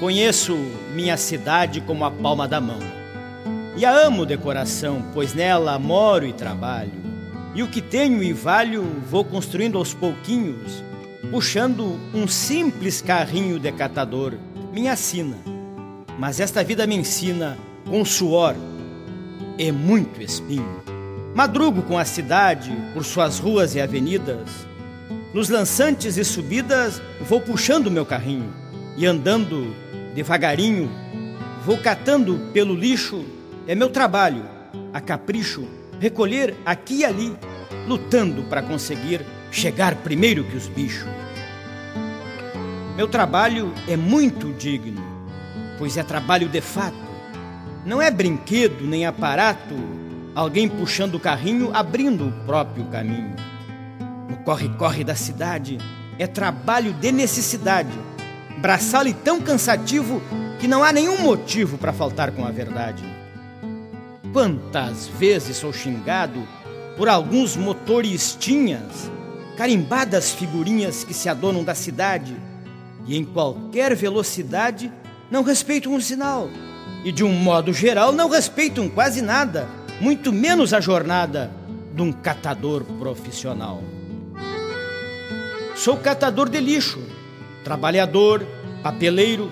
Conheço minha cidade como a palma da mão. E a amo de coração, pois nela moro e trabalho. E o que tenho e valho vou construindo aos pouquinhos, puxando um simples carrinho de catador, minha sina. Mas esta vida me ensina com suor e muito espinho. Madrugo com a cidade por suas ruas e avenidas. Nos lançantes e subidas vou puxando meu carrinho e andando devagarinho, vou catando pelo lixo. É meu trabalho, a capricho, recolher aqui e ali, lutando para conseguir chegar primeiro que os bichos. Meu trabalho é muito digno, pois é trabalho de fato. Não é brinquedo nem aparato, alguém puxando o carrinho, abrindo o próprio caminho. No corre-corre da cidade, é trabalho de necessidade, braçal tão cansativo que não há nenhum motivo para faltar com a verdade. Quantas vezes sou xingado por alguns motoristinhas, carimbadas figurinhas que se adonam da cidade e em qualquer velocidade não respeitam um sinal e de um modo geral não respeitam quase nada, muito menos a jornada de um catador profissional. Sou catador de lixo, trabalhador, papeleiro.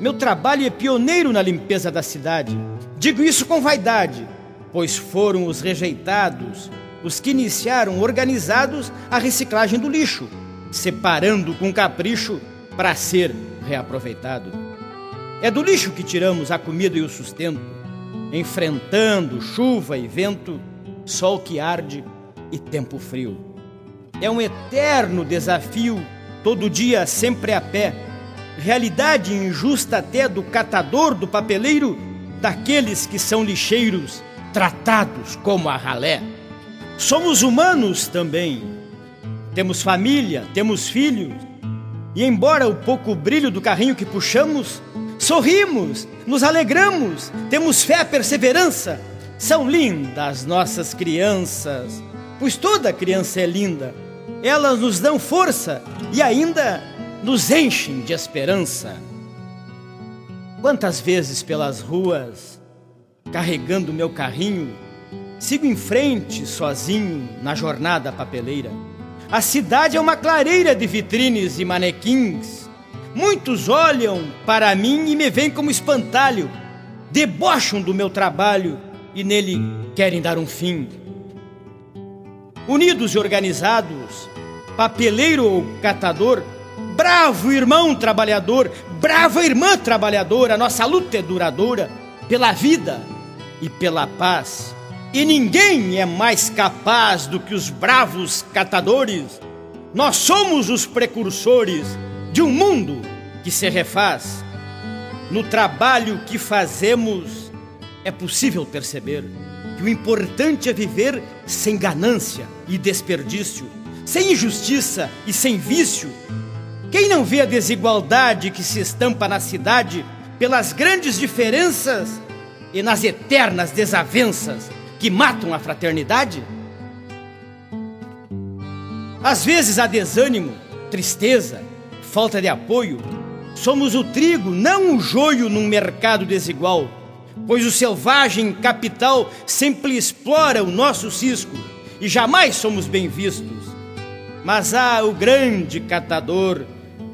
Meu trabalho é pioneiro na limpeza da cidade. Digo isso com vaidade, pois foram os rejeitados os que iniciaram organizados a reciclagem do lixo, separando com capricho para ser reaproveitado. É do lixo que tiramos a comida e o sustento, enfrentando chuva e vento, sol que arde e tempo frio. É um eterno desafio, todo dia sempre a pé, realidade injusta até do catador, do papeleiro, daqueles que são lixeiros, tratados como a ralé. Somos humanos também. Temos família, temos filhos. E embora o pouco brilho do carrinho que puxamos, sorrimos, nos alegramos, temos fé, perseverança. São lindas nossas crianças, pois toda criança é linda. Elas nos dão força e ainda nos enchem de esperança. Quantas vezes pelas ruas, carregando meu carrinho, sigo em frente sozinho na jornada papeleira. A cidade é uma clareira de vitrines e manequins. Muitos olham para mim e me veem como espantalho, debocham do meu trabalho e nele querem dar um fim. Unidos e organizados, papeleiro ou catador, bravo irmão trabalhador, brava irmã trabalhadora, nossa luta é duradoura pela vida e pela paz. E ninguém é mais capaz do que os bravos catadores. Nós somos os precursores de um mundo que se refaz. No trabalho que fazemos, é possível perceber que o importante é viver sem ganância e desperdício, sem injustiça e sem vício. Quem não vê a desigualdade que se estampa na cidade pelas grandes diferenças e nas eternas desavenças que matam a fraternidade? Às vezes há desânimo, tristeza, falta de apoio. Somos o trigo, não o joio num mercado desigual, pois o selvagem capital sempre explora o nosso cisco e jamais somos bem vistos. Mas há o grande catador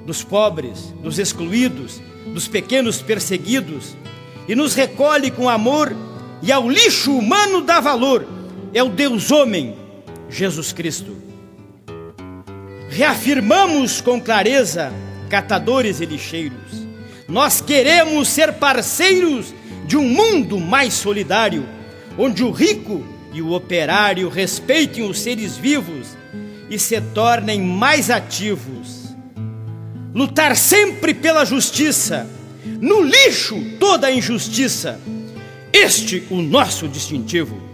dos pobres, dos excluídos, dos pequenos perseguidos, e nos recolhe com amor e ao lixo humano dá valor. É o Deus homem, Jesus Cristo. Reafirmamos com clareza, catadores e lixeiros, nós queremos ser parceiros de um mundo mais solidário, onde o rico e o operário respeitem os seres vivos e se tornem mais ativos. Lutar sempre pela justiça, no lixo toda a injustiça este o nosso distintivo.